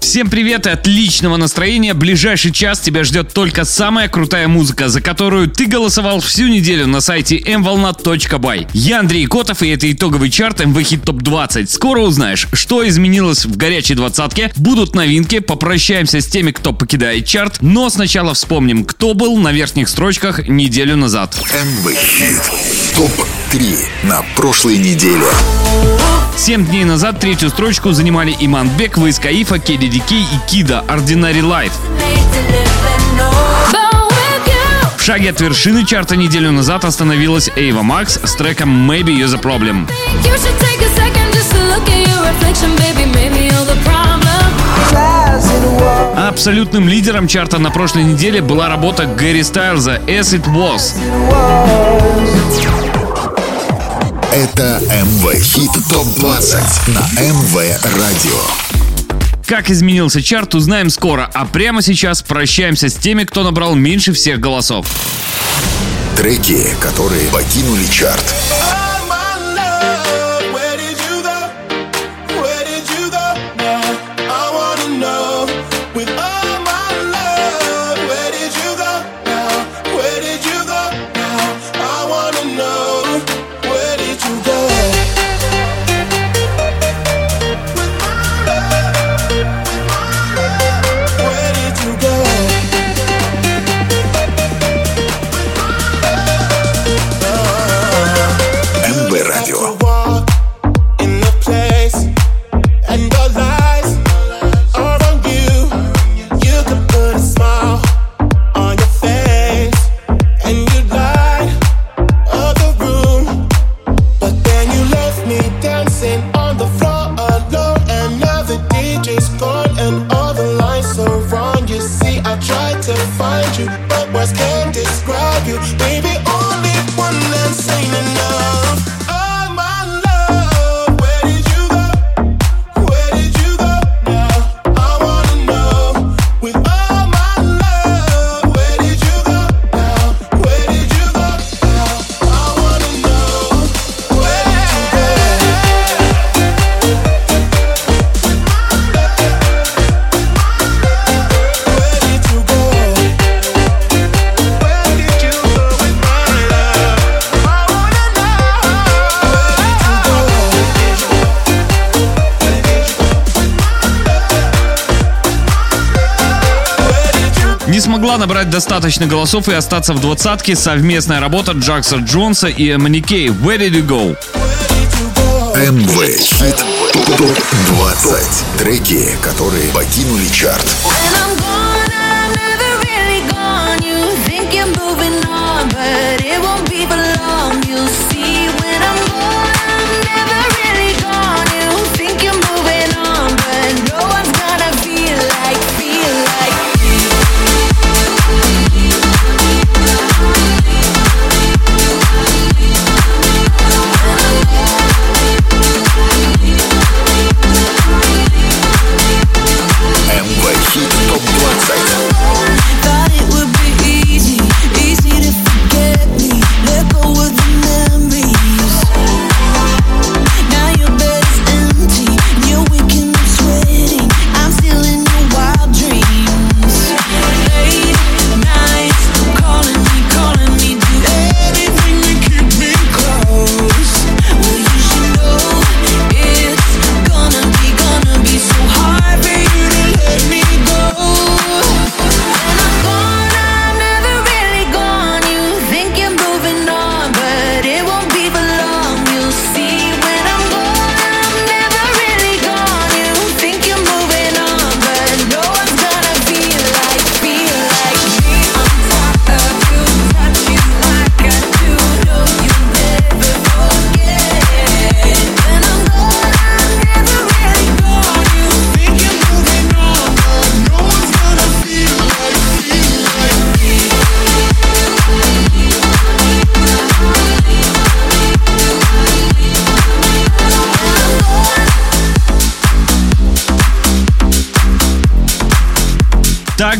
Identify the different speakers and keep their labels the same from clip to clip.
Speaker 1: Всем привет и отличного настроения. Ближайший час тебя ждет только самая крутая музыка, за которую ты голосовал всю неделю на сайте mvolna.by. Я Андрей Котов, и это итоговый чарт MV Hit Top 20. Скоро узнаешь, что изменилось в горячей двадцатке, будут новинки, попрощаемся с теми, кто покидает чарт, но сначала вспомним, кто был на верхних строчках неделю назад.
Speaker 2: МВ Хит ТОП-3 на прошлой неделе.
Speaker 1: Семь дней назад третью строчку занимали Иман Бек, Ваискаифа, Кеди Дикей и Кида Ordinary Life. В шаге от вершины чарта неделю назад остановилась Эйва Макс с треком Maybe You're the Problem. Абсолютным лидером чарта на прошлой неделе была работа Гэри Стайлза «As It Was».
Speaker 2: Это МВ Хит ТОП-20 на МВ Радио.
Speaker 1: Как изменился чарт, узнаем скоро, а прямо сейчас прощаемся с теми, кто набрал меньше всех голосов.
Speaker 2: Треки, которые покинули чарт.
Speaker 1: Достаточно голосов и остаться в двадцатке совместная работа Джакса Джонса и Эманикей «Where did you go?».
Speaker 2: МВ Хит ТОП-20. Треки, которые покинули чарт.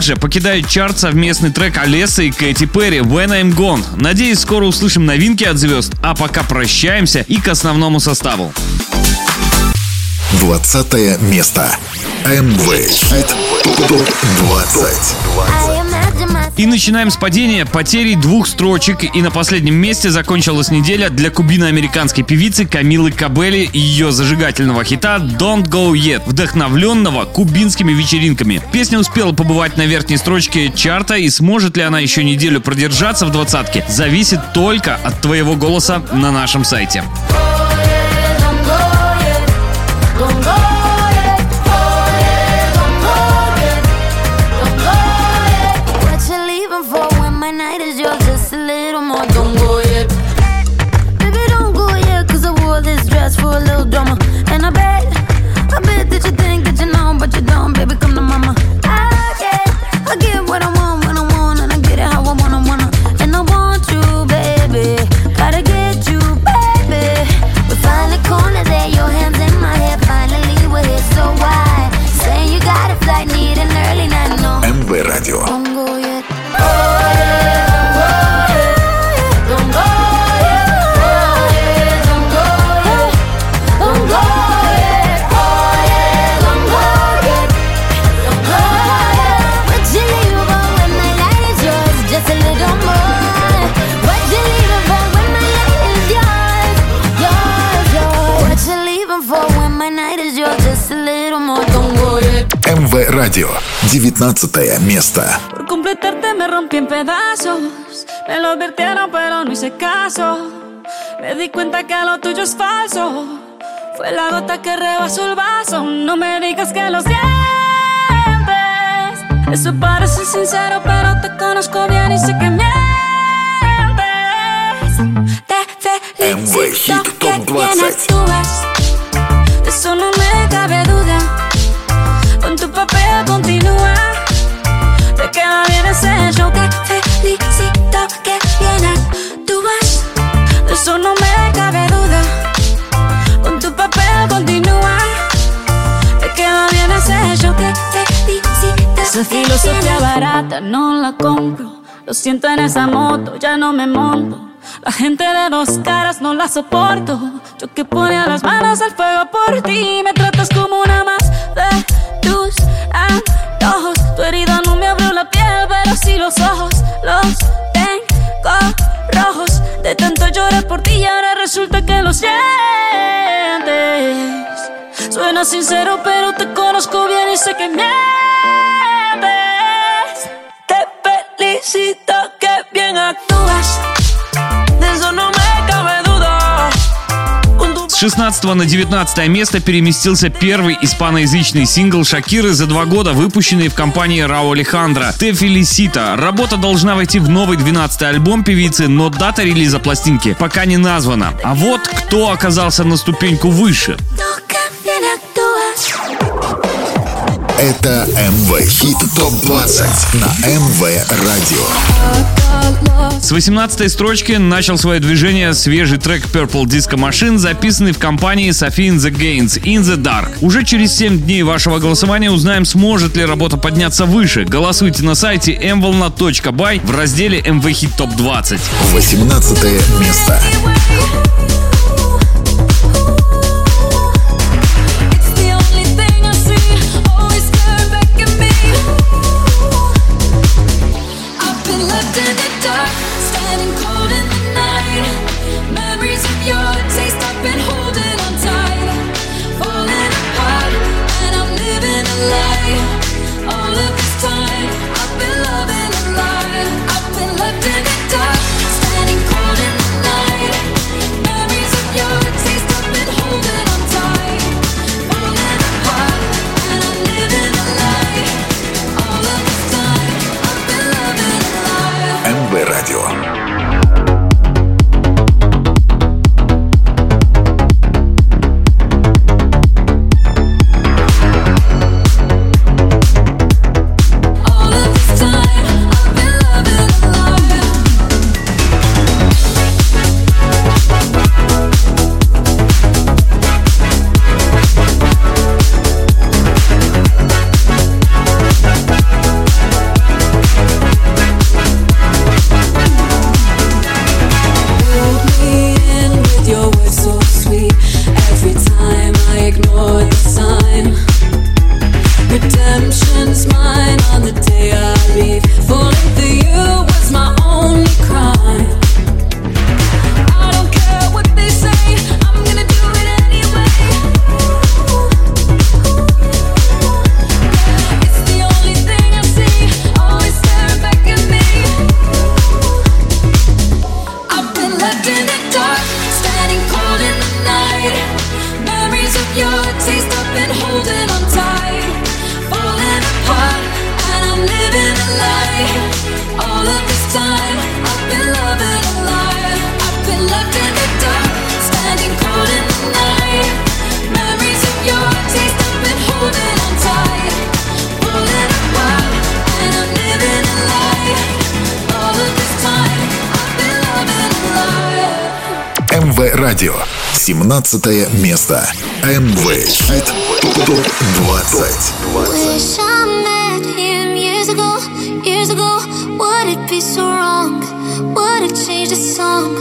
Speaker 3: Также покидает чарт совместный трек Олеса и Кэти Перри «When I'm Gone». Надеюсь, скоро услышим новинки от звезд, а пока прощаемся и к основному составу.
Speaker 4: 20 место. МВ Хит ТОП-20.
Speaker 3: И начинаем с падения потерей двух строчек. И на последнем месте закончилась неделя для кубино-американской певицы Камилы Кабели и ее зажигательного хита «Don't Go Yet», вдохновленного кубинскими вечеринками. Песня успела побывать на верхней строчке чарта, и сможет ли она еще неделю продержаться в двадцатке, зависит только от твоего голоса на нашем сайте.
Speaker 4: Радио. 19 место.
Speaker 5: Por completarte me rompí en pedazos. Me lo advirtieron, pero no hice caso. Me di cuenta que lo tuyo es falso. Fue la gota que rebasó el vaso. No me digas que lo sientes. Eso parece sincero, pero te conozco bien y sé que mientes. Te
Speaker 4: MV
Speaker 5: felicito
Speaker 4: Hit
Speaker 5: que
Speaker 4: Top
Speaker 5: bien
Speaker 4: 20.
Speaker 5: actúas. Papel continúa. Te queda bien ese show Te felicito que bien actúas De eso no me cabe duda. Con tu papel continúa. Te queda bien ese show Te felicito Esa filosofía barata no la compro. Lo siento en esa moto, ya no me monto la gente de dos caras no la soporto. Yo que ponía las manos al fuego por ti. Me tratas como una más de tus antojos. Tu herida no me abrió la piel, pero sí los ojos. Los tengo rojos. De tanto llorar por ti y ahora resulta que lo sientes. Suena sincero, pero te conozco bien y sé que mientes. Te felicito que bien actúas.
Speaker 3: С 16 на 19 место переместился первый испаноязычный сингл Шакиры за два года, выпущенный в компании Рао Алехандро «Те Фелисита». Работа должна войти в новый 12 альбом певицы, но дата релиза пластинки пока не названа. А вот кто оказался на ступеньку выше.
Speaker 4: Это МВ Хит ТОП-20 на МВ Радио.
Speaker 3: С 18 строчки начал свое движение свежий трек Purple Disco Machine, записанный в компании Sophie in the Gains In the Dark. Уже через 7 дней вашего голосования узнаем, сможет ли работа подняться выше. Голосуйте на сайте mvolna.by в разделе MV Hit Top 20.
Speaker 4: 18 место.
Speaker 6: 17 место. MV. Top 20.
Speaker 7: Would the song.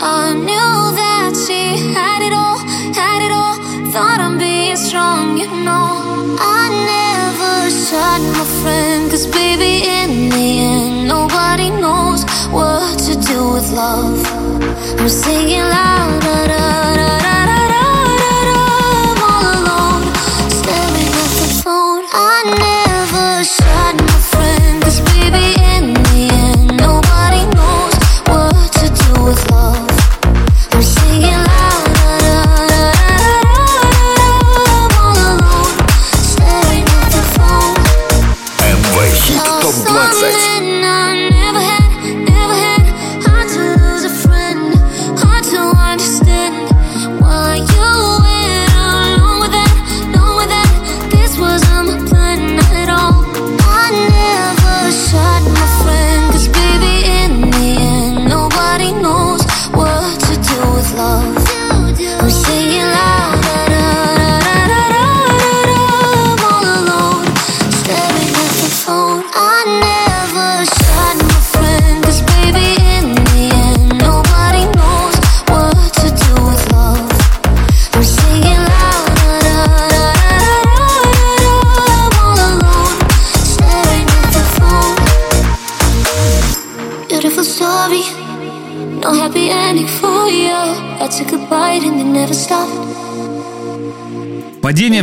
Speaker 7: I knew that she had it all, had it all. Thought I'm being strong, you know. I never shot my friend, cause baby, in the end, nobody knows what to do with love. I'm singing
Speaker 3: like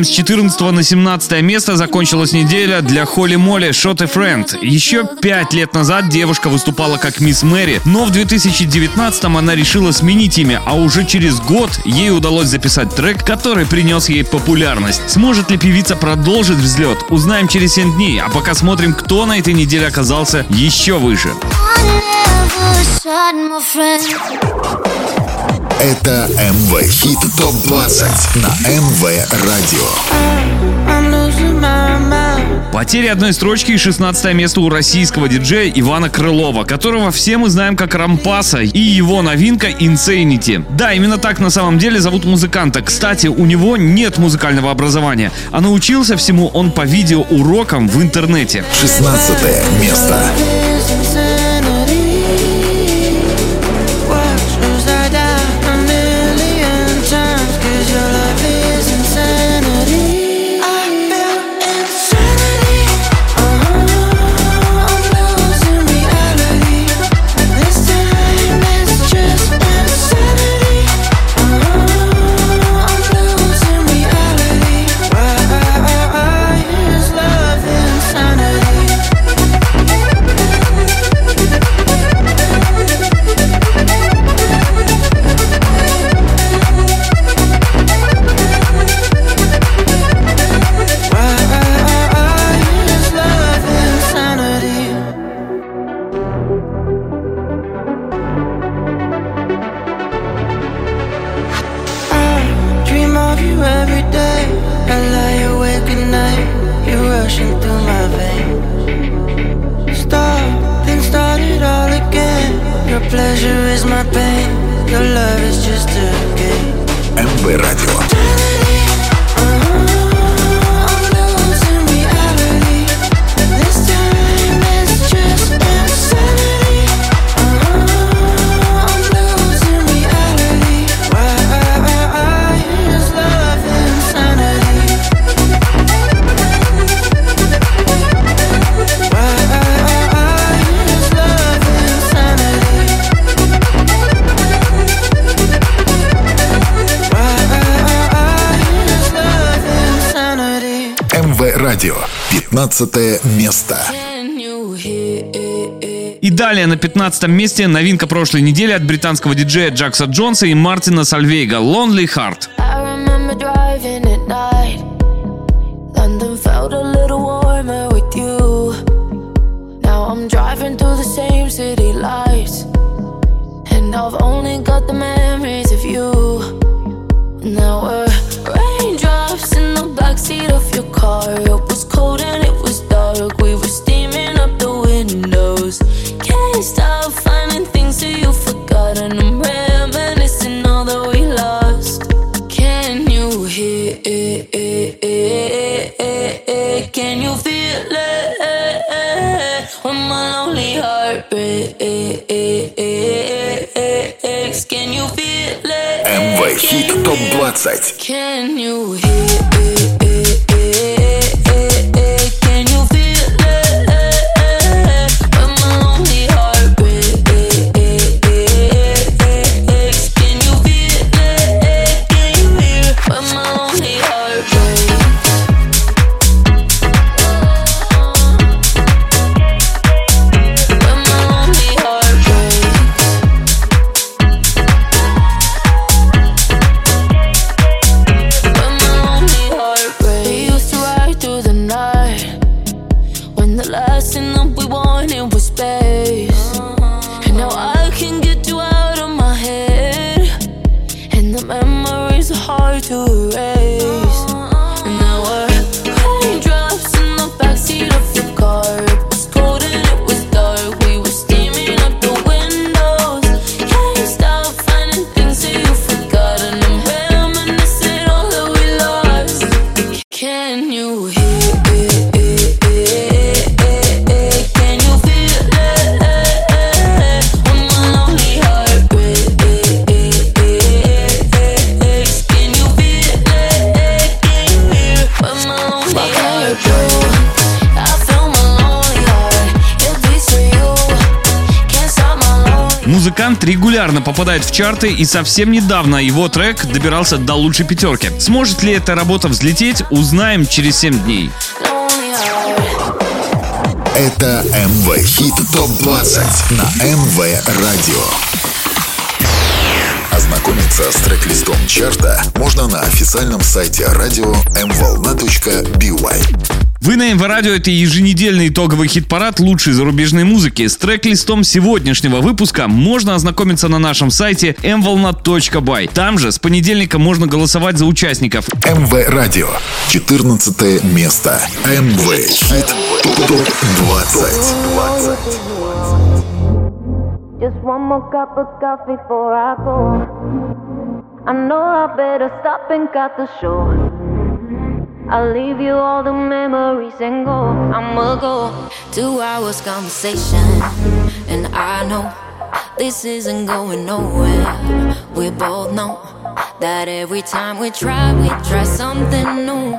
Speaker 3: с 14 на 17 место закончилась неделя для Холли Молли Shot a Friend. Еще пять лет назад девушка выступала как Мисс Мэри, но в 2019 она решила сменить имя, а уже через год ей удалось записать трек, который принес ей популярность. Сможет ли певица продолжить взлет, узнаем через 7 дней, а пока смотрим, кто на этой неделе оказался еще выше.
Speaker 7: I never shot my friend.
Speaker 6: Это МВ Хит Топ 20 на МВ Радио.
Speaker 3: Потеря одной строчки и 16 место у российского диджея Ивана Крылова, которого все мы знаем как Рампаса и его новинка Insanity. Да, именно так на самом деле зовут музыканта. Кстати, у него нет музыкального образования, а научился всему он по видеоурокам в интернете.
Speaker 6: 16 место. Радио.
Speaker 7: 15 место.
Speaker 1: И далее на 15 месте новинка прошлой недели от британского диджея Джакса Джонса и Мартина Сальвейга «Lonely Heart».
Speaker 8: I've only got the memories of you. Now we're your car. It was cold and it was dark. We were steaming up the windows. Can't stop finding things that you forgot. And I'm reminiscing all that we lost. Can you hear it? Can you feel it? When my lonely heart breaks. Can you feel it?
Speaker 7: МВ Хит ТОП 20.
Speaker 8: Can you hear it? Are hard to erase.
Speaker 1: Музыкант регулярно попадает в чарты и совсем недавно его трек добирался до лучшей пятерки. Сможет ли эта работа взлететь, узнаем через 7 дней.
Speaker 7: Это МВ Хит ТОП 20 на МВ Радио. Ознакомиться с трек-листом чарта можно на официальном сайте радио mvolna.by.
Speaker 1: Вы на МВ Радио это еженедельный итоговый хит-парад лучшей зарубежной музыки. С трек-листом сегодняшнего выпуска можно ознакомиться на нашем сайте mvolna.by. Там же с понедельника можно голосовать за участников.
Speaker 7: МВ Радио. 14 место. МВ Хит ТОП 20.
Speaker 8: Just one more cup of coffee before I go. I know I better stop and cut the show. I'll leave you all the memories and go. I'ma go. Two hours conversation, and I know this isn't going nowhere. We both know that every time we try, we try something new.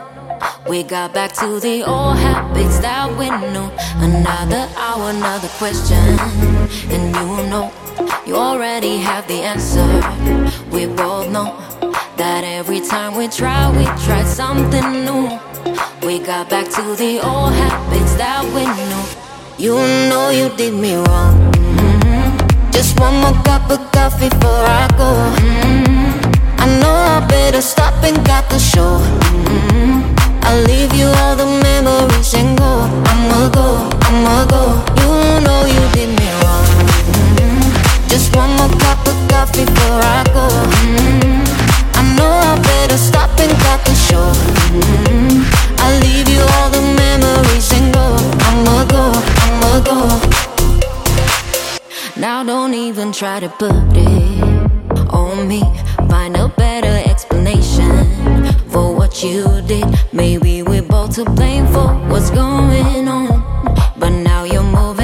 Speaker 8: We got back to the old habits that we knew. Another hour, another question. And you know, you already have the answer. We both know that every time we try, we try something new. We got back to the old habits that we knew. You know you did me wrong. Mhm. Just one more cup of coffee before I go. Mhm. I know I better stop and got the show. Mhm. I'll leave you all the memories and go. I'ma go, I'ma go. You know you did. More cup of coffee before I go. I know I better stop and cut the show. I'll leave you all the memories and go. I'ma go, I'ma go. Now don't even try to put it on me. Find a better explanation for what you did. Maybe we're both to blame for what's going on. But now you're moving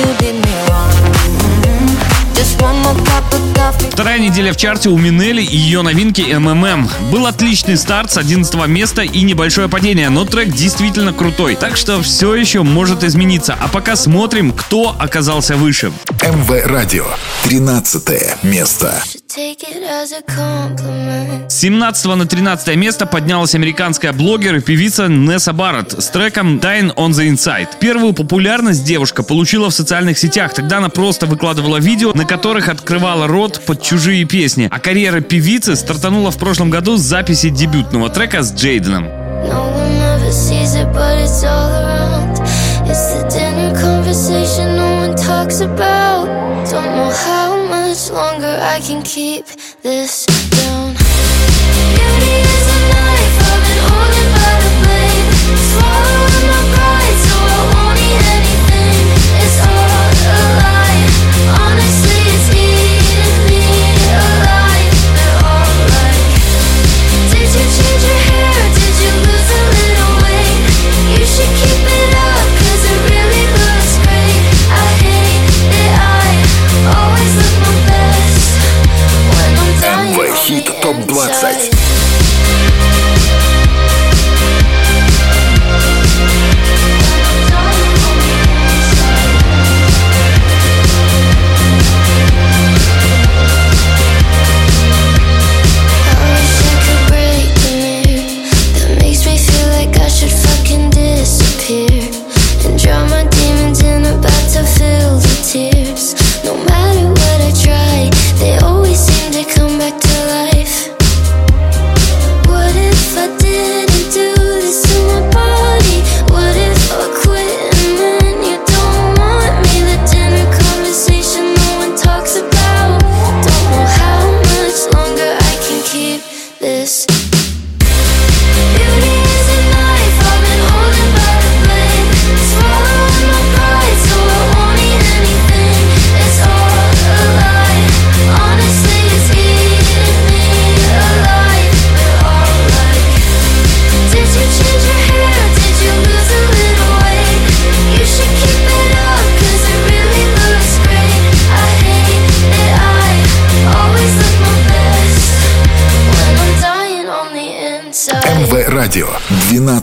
Speaker 8: did me wrong. Mm-hmm. Just one more cup of.
Speaker 1: Вторая неделя в чарте у Минели и ее новинки МММ. Был отличный старт с 11 места и небольшое падение, но трек действительно крутой, так что все еще может измениться. А пока смотрим, кто оказался выше.
Speaker 7: МВ Радио, 13 место.
Speaker 1: 17 на 13 место поднялась американская блогер и певица Несса Барретт с треком "Dying on the Inside». Первую популярность девушка получила в социальных сетях. Тогда она просто выкладывала видео, на которых открывала рот под чужие песни, а карьера певицы стартанула в прошлом году с записи дебютного трека с Джейденом.
Speaker 3: Longer I can keep this down. Beauty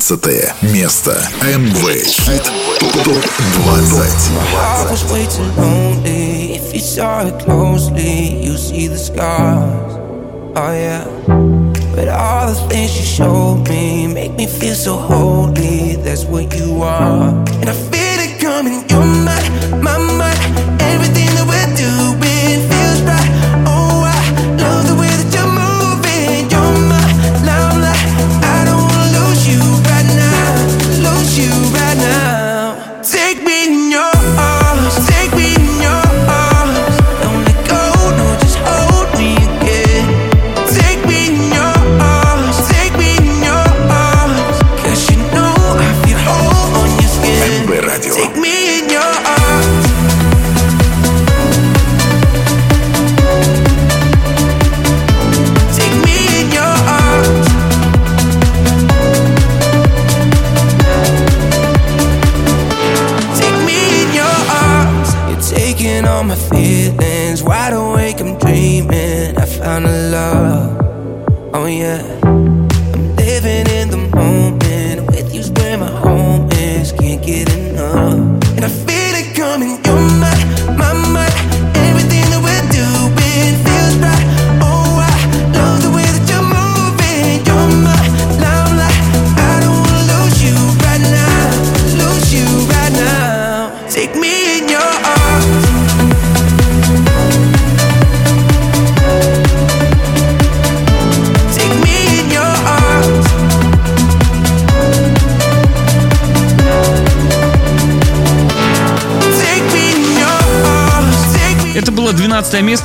Speaker 7: 15 место.
Speaker 9: Amway. Топ-20. But all the things you showed me make me feel so holy. That's what you are.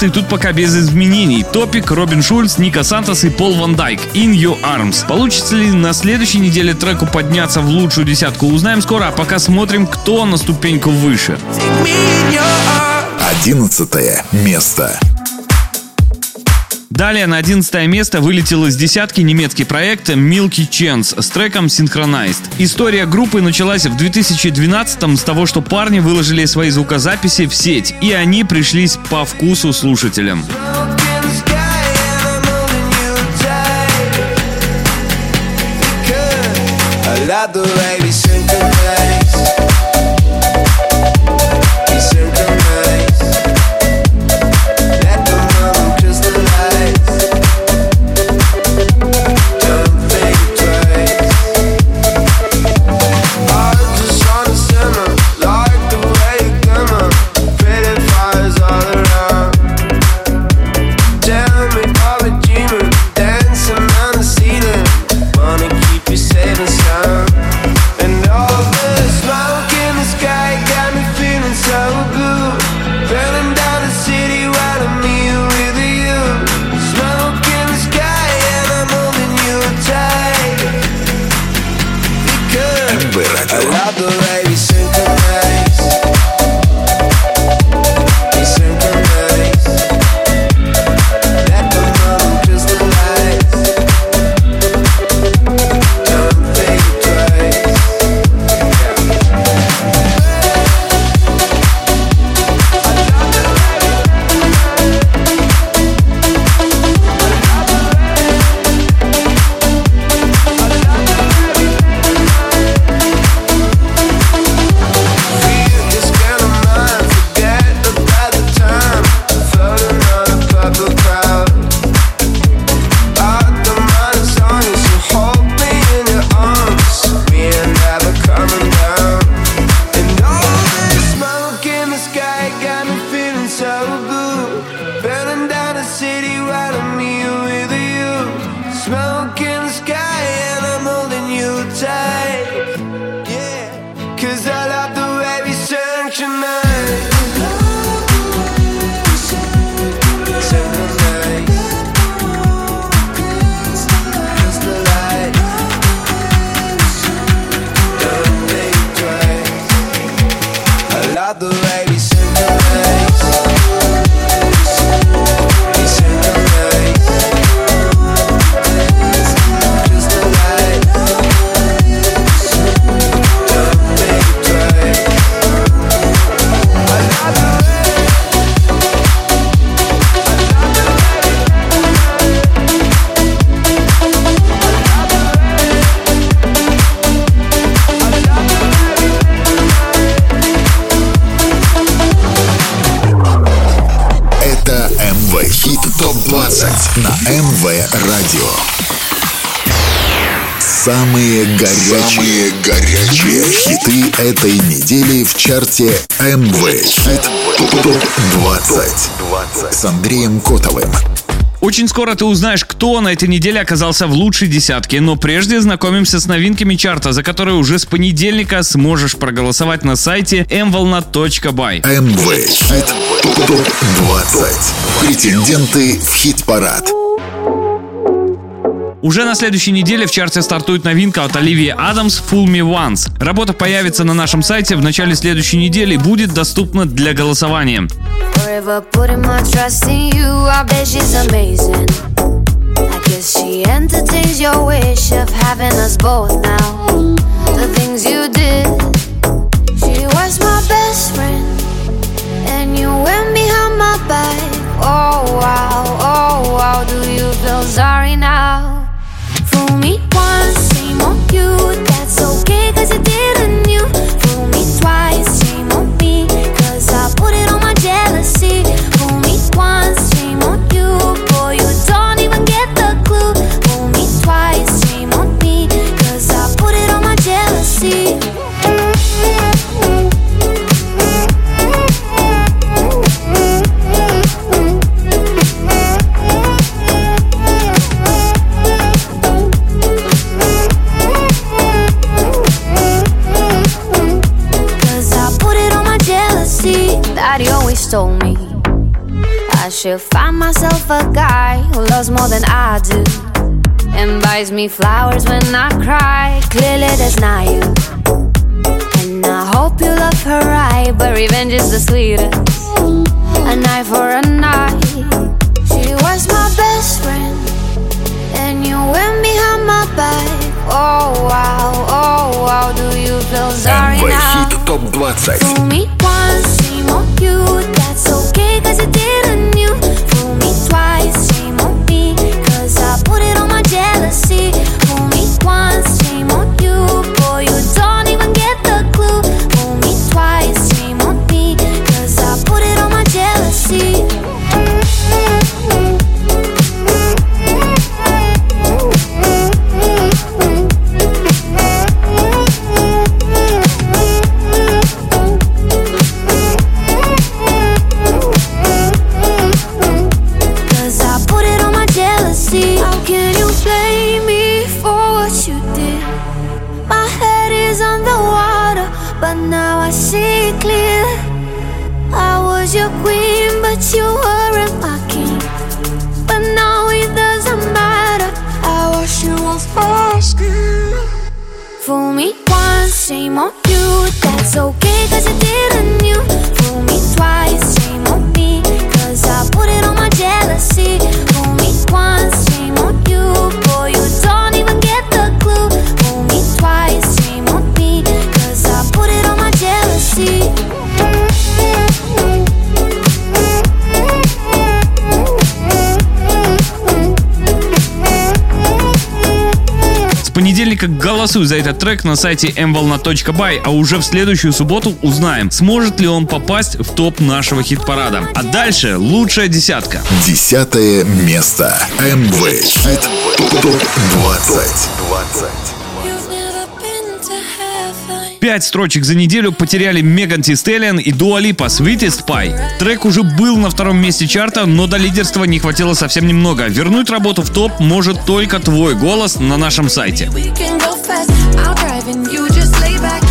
Speaker 1: и тут пока без изменений. Топик, Робин Шульц, Ника Сантос и Пол Ван Дайк. In Your Arms. Получится ли на следующей неделе треку подняться в лучшую десятку, узнаем скоро, а пока смотрим, кто на ступеньку выше.
Speaker 7: Одиннадцатое место.
Speaker 1: Далее на 11 место вылетел из десятки немецкий проект Milky Chance с треком Synchronized. История группы началась в 2012 с того, что парни выложили свои звукозаписи в сеть, и они пришлись по вкусу слушателям.
Speaker 10: I love the way we synchronize.
Speaker 7: Самые горячие, Самые горячие хиты этой недели в чарте МВ Хит ТОП-20 с Андреем Котовым.
Speaker 1: Очень скоро ты узнаешь, кто на этой неделе оказался в лучшей десятке, но прежде знакомимся с новинками чарта, за которые уже с понедельника сможешь проголосовать на сайте mvolna.by.
Speaker 7: МВ Хит ТОП-20. Претенденты в хит-парад.
Speaker 1: Уже на следующей неделе в чарте стартует новинка от Оливии Адамс «Fool Me Once». Работа появится на нашем сайте в начале следующей недели и будет доступна для голосования.
Speaker 3: She entertains your wish of having us both now. The things you should find myself a guy who loves more than I do and buys me flowers when I cry. Clearly, that's not you. And I hope you love her right, but revenge is the sweetest. A night for a night. She was my best friend, and you went behind my back. Oh wow, oh wow, do you feel sorry now? Хит топ 20 cause you didn't you. Fool me twice,
Speaker 1: голосуй за этот трек на сайте mvolna.by, а уже в следующую субботу узнаем, сможет ли он попасть в топ нашего хит-парада. А дальше лучшая десятка.
Speaker 7: Десятое место. mv Хит
Speaker 11: топ 20. 20.
Speaker 1: Пять строчек за неделю потеряли Меган Ти Стеллиан и Дуа Липа Sweetest Pie. Трек уже был на втором месте чарта, но до лидерства не хватило совсем немного. Вернуть работу в топ может только твой голос на нашем сайте.
Speaker 11: I'll drive and you just lay back.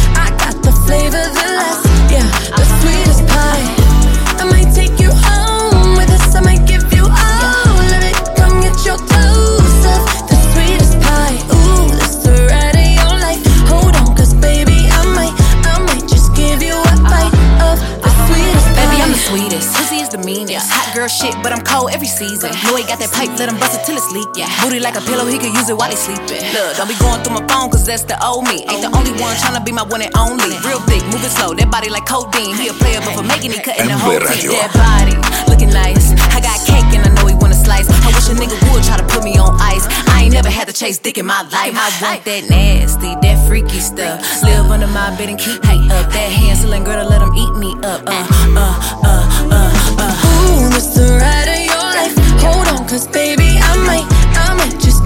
Speaker 11: Yeah.
Speaker 12: Booty like a pillow, he could use it while he sleeping. Look, don't be going through my phone, cause that's the old me. Ain't the only one tryna be my one and only. Real thick, moving slow, that body like codeine. He a player, but for making it, cutting the
Speaker 7: MV
Speaker 12: whole
Speaker 7: Radio.
Speaker 12: team. That body, looking nice. I got cake and I know he wanna slice. I wish a nigga would try to put me on ice. I ain't never had to chase dick in my life. I want that nasty, that freaky stuff. Live under my bed and keep me up. That Hansel girl to let him eat me up. Uh, uh, uh, uh, uh.
Speaker 11: Ooh, this the ride of your life. Hold on, cause baby,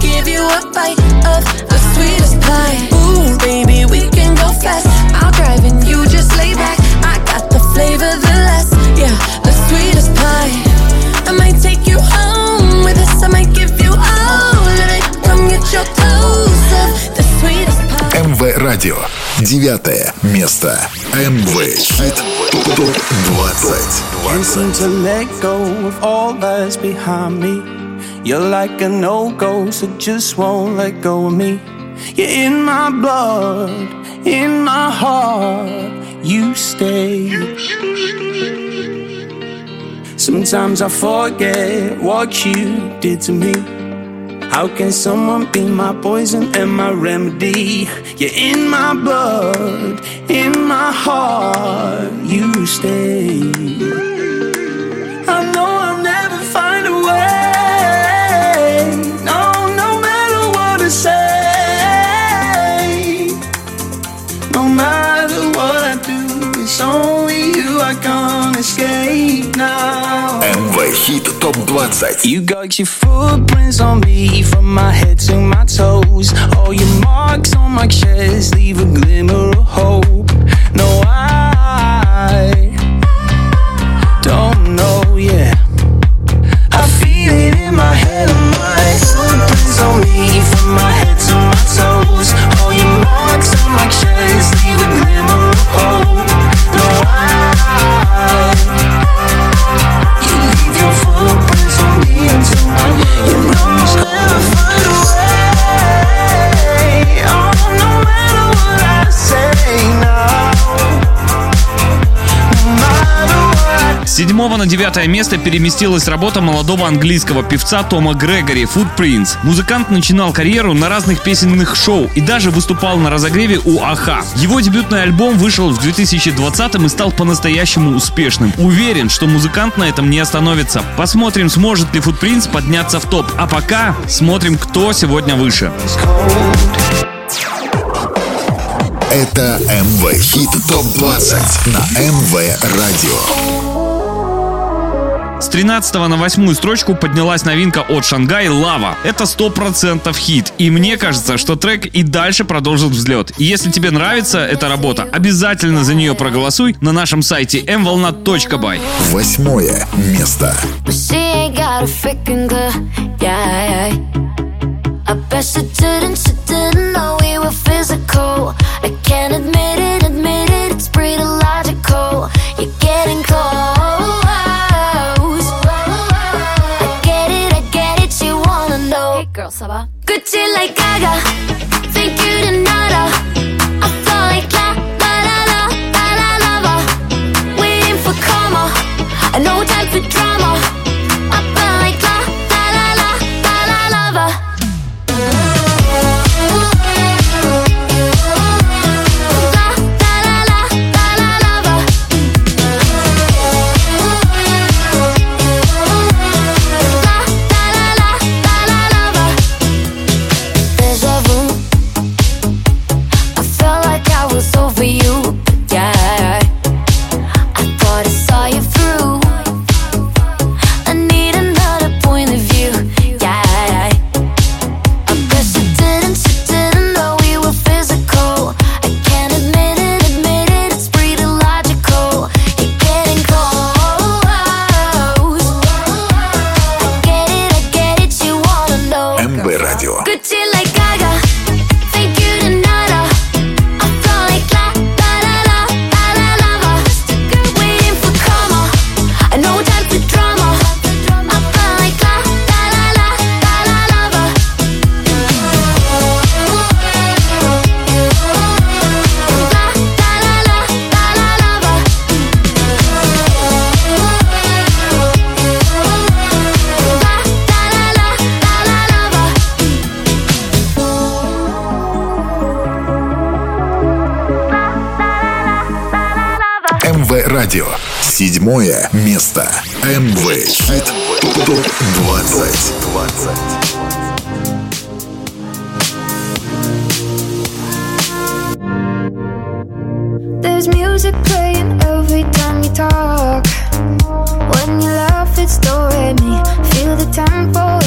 Speaker 11: give you a bite of the sweetest pie. Ooh, baby, we can go fast. I'll drive and you just lay back. I got the flavor, the last, yeah, the sweetest pie. I might take you home with us. I might give you all of it. Come get your dose of the sweetest pie.
Speaker 7: МВ Радио. Девятое место. МВ Хит
Speaker 13: Can't seem
Speaker 7: ТОП-20.
Speaker 13: You're like a no ghost that just won't let go of me. You're in my blood, in my heart. You stay. Sometimes I forget what you did to me. How can someone be my poison and my remedy? You're in my blood, in my heart. You stay.
Speaker 7: Хит ТОП-20.
Speaker 13: You got your footprints on me from my head to my toes. All your marks on my chest leave a glimmer of hope.
Speaker 1: На девятое место переместилась работа молодого английского певца Тома Грегори «Footprints». Музыкант начинал карьеру на разных песенных шоу и даже выступал на разогреве у Аха. Его дебютный альбом вышел в 2020 и стал по-настоящему успешным. Уверен, что музыкант на этом не остановится. Посмотрим, сможет ли Footprints подняться в топ. А пока смотрим, кто сегодня выше.
Speaker 7: Это МВ Хит ТОП-20 на МВ Радио.
Speaker 1: С 13 на восьмую строчку поднялась новинка от Шангай «Лава». Это 100% хит. И мне кажется, что трек и дальше продолжит взлет. И если тебе нравится эта работа, обязательно за нее проголосуй на нашем сайте mvolna.by.
Speaker 7: Восьмое место.
Speaker 3: I bet she didn't like Gaga,
Speaker 7: Радио. Седьмое место. МВ Хит ТОП-20.
Speaker 3: There's music playing every time you talk. When you laugh, it's throwing me. Feel the tempo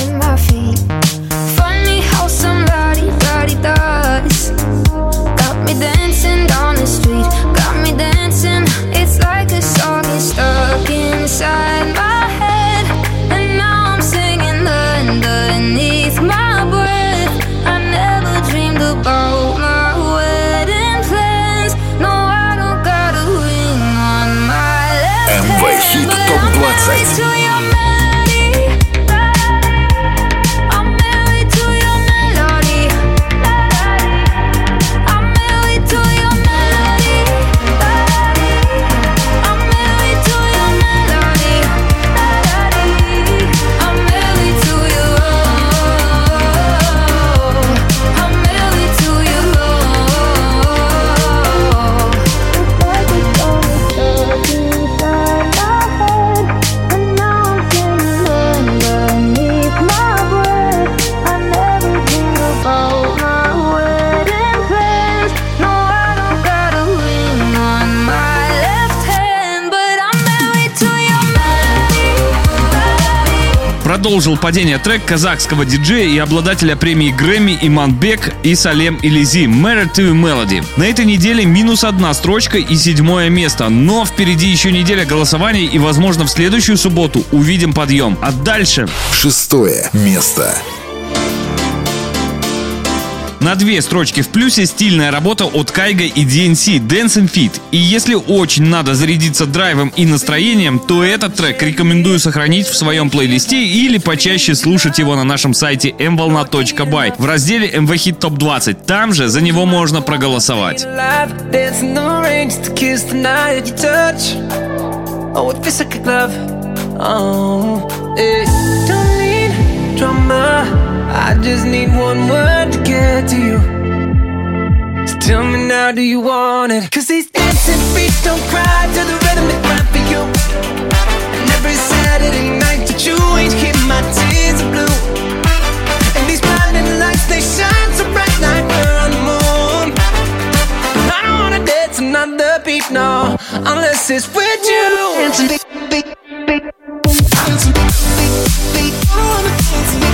Speaker 1: Продолжил падение трек казахского диджея и обладателя премии Грэмми Иманбек и Салем Илизи «Married to Melody». На этой неделе минус одна строчка и седьмое место, но впереди еще неделя голосований и, возможно, в следующую субботу увидим подъем. А дальше
Speaker 7: Шестое место.
Speaker 1: На две строчки в плюсе стильная работа от Кайга и DNC Dancing Fit. И если очень надо зарядиться драйвом и настроением, то этот трек рекомендую сохранить в своем плейлисте или почаще слушать его на нашем сайте mvolna.by в разделе MV Hit Top 20. Там же за него можно проголосовать.
Speaker 13: Dance.
Speaker 6: I just need one word to get to you. So tell me now, do you want it? Cause these dancing feet don't cry to the rhythm they cry for you. And every Saturday night that you ain't keep my tears are blue. And these blinding lights, they shine so bright like we're on the moon. I don't wanna dance another beat, no, unless it's with you. Dancing beat, beat, beat. Dancing beat, beat, beat. I wanna dance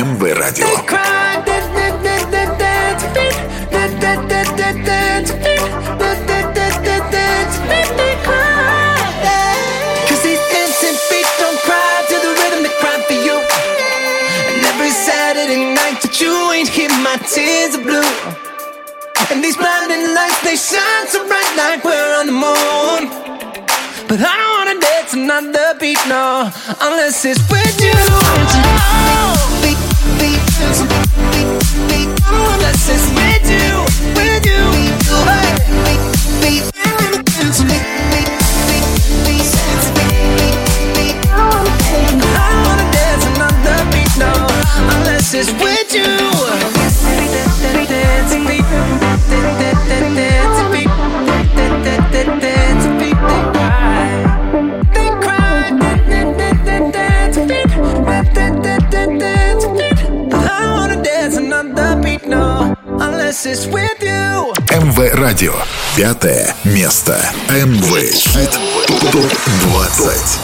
Speaker 7: Эмбэ радио.
Speaker 6: They shine so bright like we're on the moon. But I don't wanna dance another beat, no, unless it's with you. Beat, beat, beat, beat, unless it's with you, with you. Beat, beat, beat, beat, unless it's with you.
Speaker 7: МВ Радио. Пятое место. МВ Хит
Speaker 3: ТОП-20.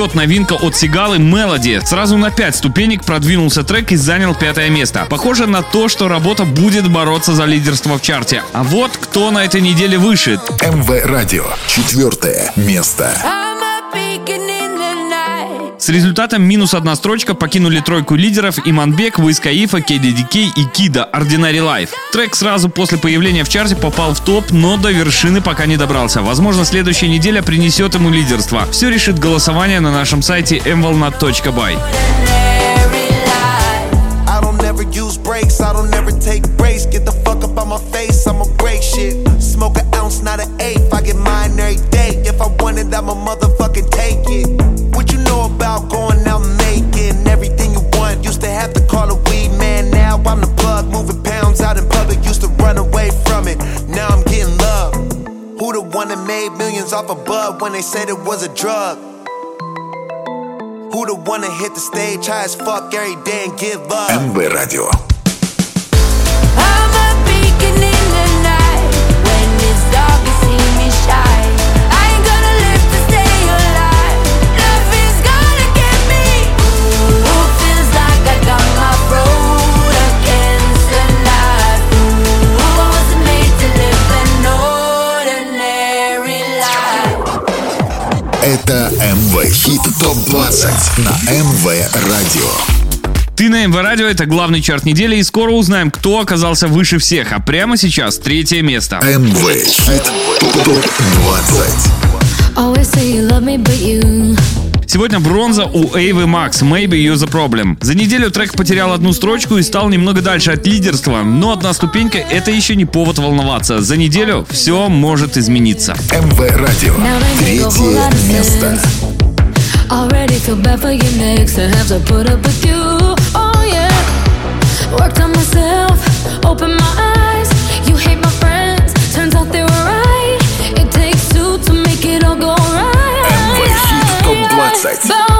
Speaker 3: Взлет новинка от Сигалы Melody. Сразу на 5 ступенек продвинулся трек и занял пятое место. Похоже на то, что работа будет бороться за лидерство в чарте. А вот кто на этой неделе выше.
Speaker 7: МВ Радио. Четвертое место.
Speaker 3: Результатом минус одна строчка покинули тройку лидеров Иманбек, Вискаифа, KDDK и Кида Ordinary Life. Трек сразу после появления в чарте попал в топ, но до вершины пока не добрался. Возможно, следующая неделя принесет ему лидерство. Все решит голосование на нашем сайте
Speaker 14: never use. Smoke an ounce, not an eighth. I get mine every day. If I want it, I'ma motherfucking take it. about going out making everything you want. Used to have to call a weed man, now I'm the plug, moving pounds out in public. Used to run away from it, now I'm getting love. Who the one that made millions off a bud when they said it was a drug? Who the one that hit the stage high as fuck every day and give up?
Speaker 15: MB Radio.
Speaker 7: Это МВ Хит Топ 20 на МВ Радио.
Speaker 1: Ты на МВ Радио, это главный чарт недели, и скоро узнаем, кто оказался выше всех. А прямо сейчас третье место.
Speaker 7: МВ Хит
Speaker 4: Топ 20.
Speaker 1: Сегодня бронза у Эйвы Макс «Maybe You're the Problem». За неделю трек потерял одну строчку и стал немного дальше от лидерства, но одна ступенька — это еще не повод волноваться. За неделю все может измениться.
Speaker 7: МВ Радио. Третье место.
Speaker 4: already feel bad for your next to have to put up with you. Oh yeah, worked on myself, open my eyes. You hate my
Speaker 7: ТОП-20.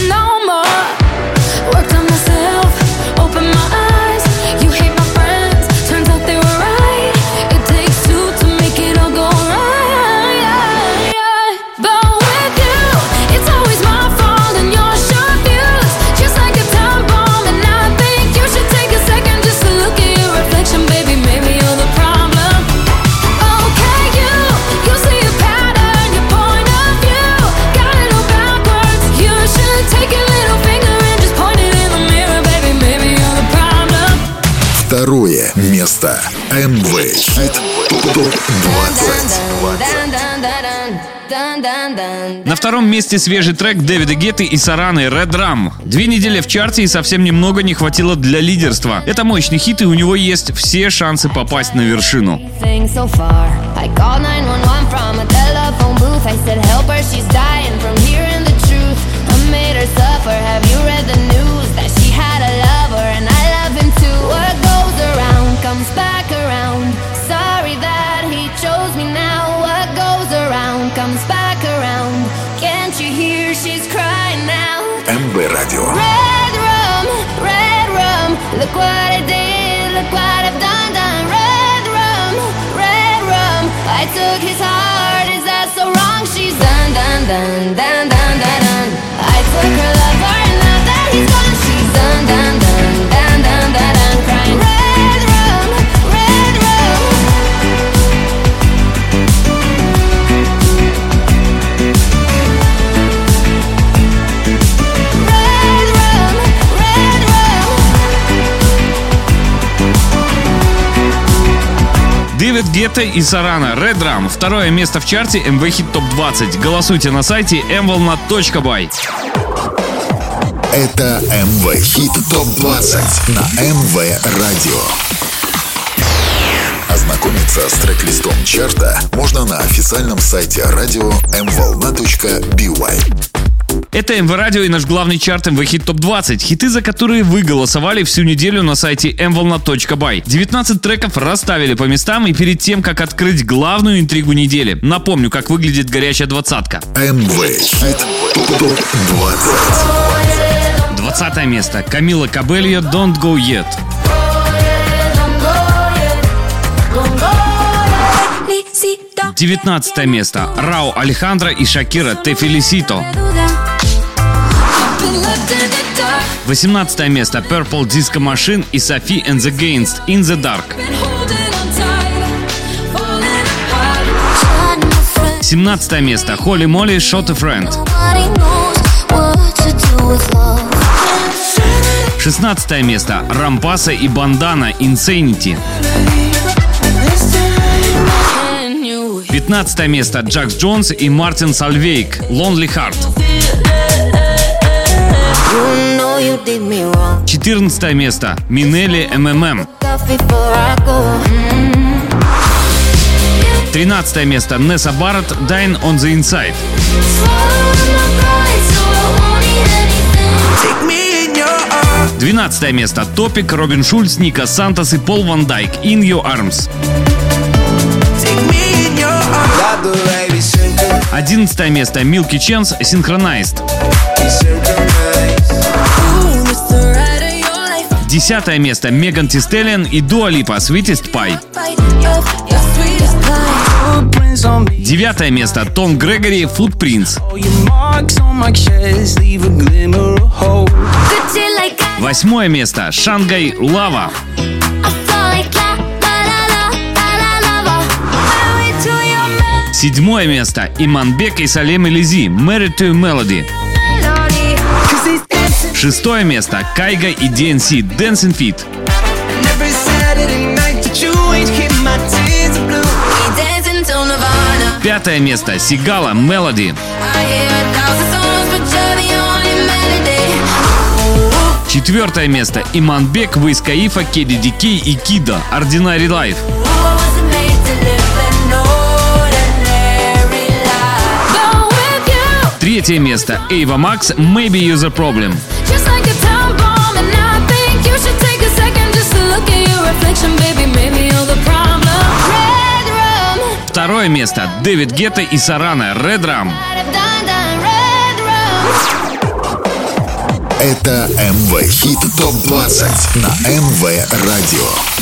Speaker 1: втором месте свежий трек Дэвида Гетты и Сараны «Red Drum». Две недели в чарте и совсем немного не хватило для лидерства. Это мощный хит, и у него есть все шансы попасть на вершину.
Speaker 16: dun
Speaker 1: dun Гетта и Сарана «Red Drum». Второе место в чарте MV Hit Top 20. Голосуйте на сайте mvolna.by.
Speaker 7: Это МВ Хит ТОП-20 на МВ Радио. Ознакомиться с трек-листом чарта можно на официальном сайте радио mvolna.by.
Speaker 1: Это МВ Радио и наш главный чарт МВ Хит Топ 20. Хиты, за которые вы голосовали всю неделю на сайте mvolna.by. 19 треков расставили по местам и перед тем, как открыть главную интригу недели. Напомню, как выглядит горячая двадцатка.
Speaker 7: МВ Хит ТОП-20.
Speaker 1: 20 место. Камила Кабельо «Don't Go Yet».
Speaker 8: Felicito.
Speaker 1: 19 место. Рау Алехандро и Шакира «Те Фелисито». 18 место. Purple Disco Machine и Sophie and the Gainst «In the Dark».
Speaker 8: been holding on tight, falling apart.
Speaker 1: 17 место. Холли Молли «Shot a Friend».
Speaker 3: Nobody knows what to do with love.
Speaker 1: 16 место. Рампаса и Бандана «Insanity». 15 место. Джакс Джонс и Мартин Сальвейк «Lonely Heart». 14 место. Минели МММ.
Speaker 3: Love before I go.
Speaker 1: 13 место. Несса Барретт «Dine on the Inside».
Speaker 3: Swallowing my pride, so I won't need anything.
Speaker 9: Take me in your arms.
Speaker 1: 12 место. Топик, Робин Шульц, Ника Сантос и Пол Ван Дайк. In Your Arms.
Speaker 9: Take me in your arms. Got the baby synchronize.
Speaker 1: 11 место. Milky Chance, Synchronized. 10 место. Меган Тистеллиан и Дуа Липа, Sweetest Pie. Девятое место. Том Грегори, Footprints. Восьмое место. Шангай, Лава. Седьмое место. Иманбек и Салем Элизи, Married to Melody. Шестое место. Кайга и DNC, Dancing Feet. Пятое место. Сигала, Melody.
Speaker 12: Melody.
Speaker 1: Четвертое место. Иманбек, Вейс Каифа, Кеди Дикей и Кида, Ordinary Life. Третье место. Эйва Макс, Maybe You're the Problem. Второе место. Дэвид Гетта и Сарана, red rum.
Speaker 7: Это МВ Хит ТОП-20 на МВ Радио.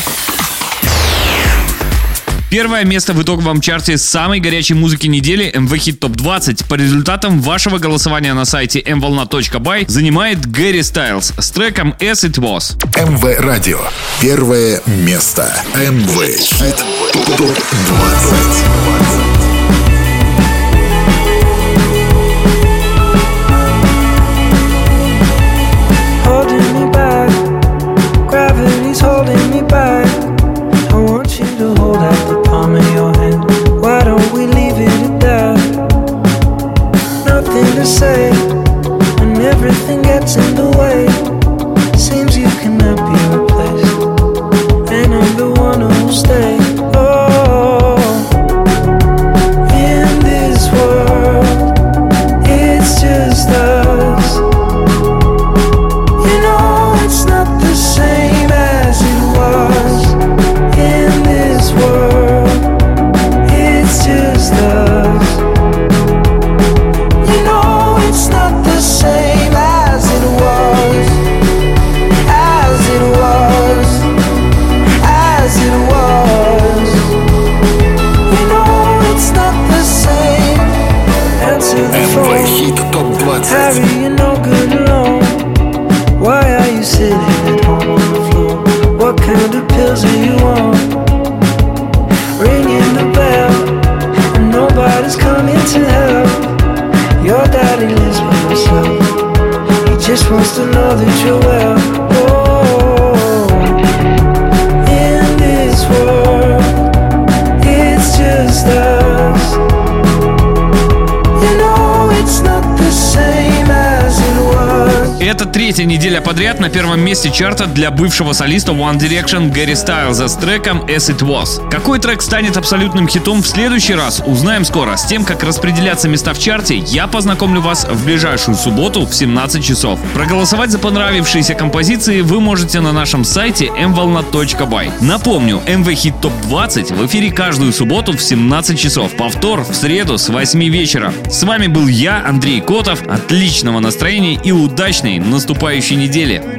Speaker 1: Первое место в итоговом чарте самой горячей музыки недели MV Hit Top 20 по результатам вашего голосования на сайте mvolna.by занимает Гэри Стайлз с треком As It Was.
Speaker 7: MV Radio. Первое место.
Speaker 1: MV Hit Top 20. На первом месте чарта для бывшего солиста One Direction Гэри Стайлза с треком As It Was. Какой трек станет абсолютным хитом в следующий раз, узнаем скоро. С тем, как распределяться места в чарте, я познакомлю вас в ближайшую субботу в 17 часов. Проголосовать за понравившиеся композиции вы можете на нашем сайте mvolna.by. Напомню, MV Hit Top 20 в эфире каждую субботу в 17 часов. Повтор в среду с 8 вечера. С вами был я, Андрей Котов. Отличного настроения и удачной наступающей недели.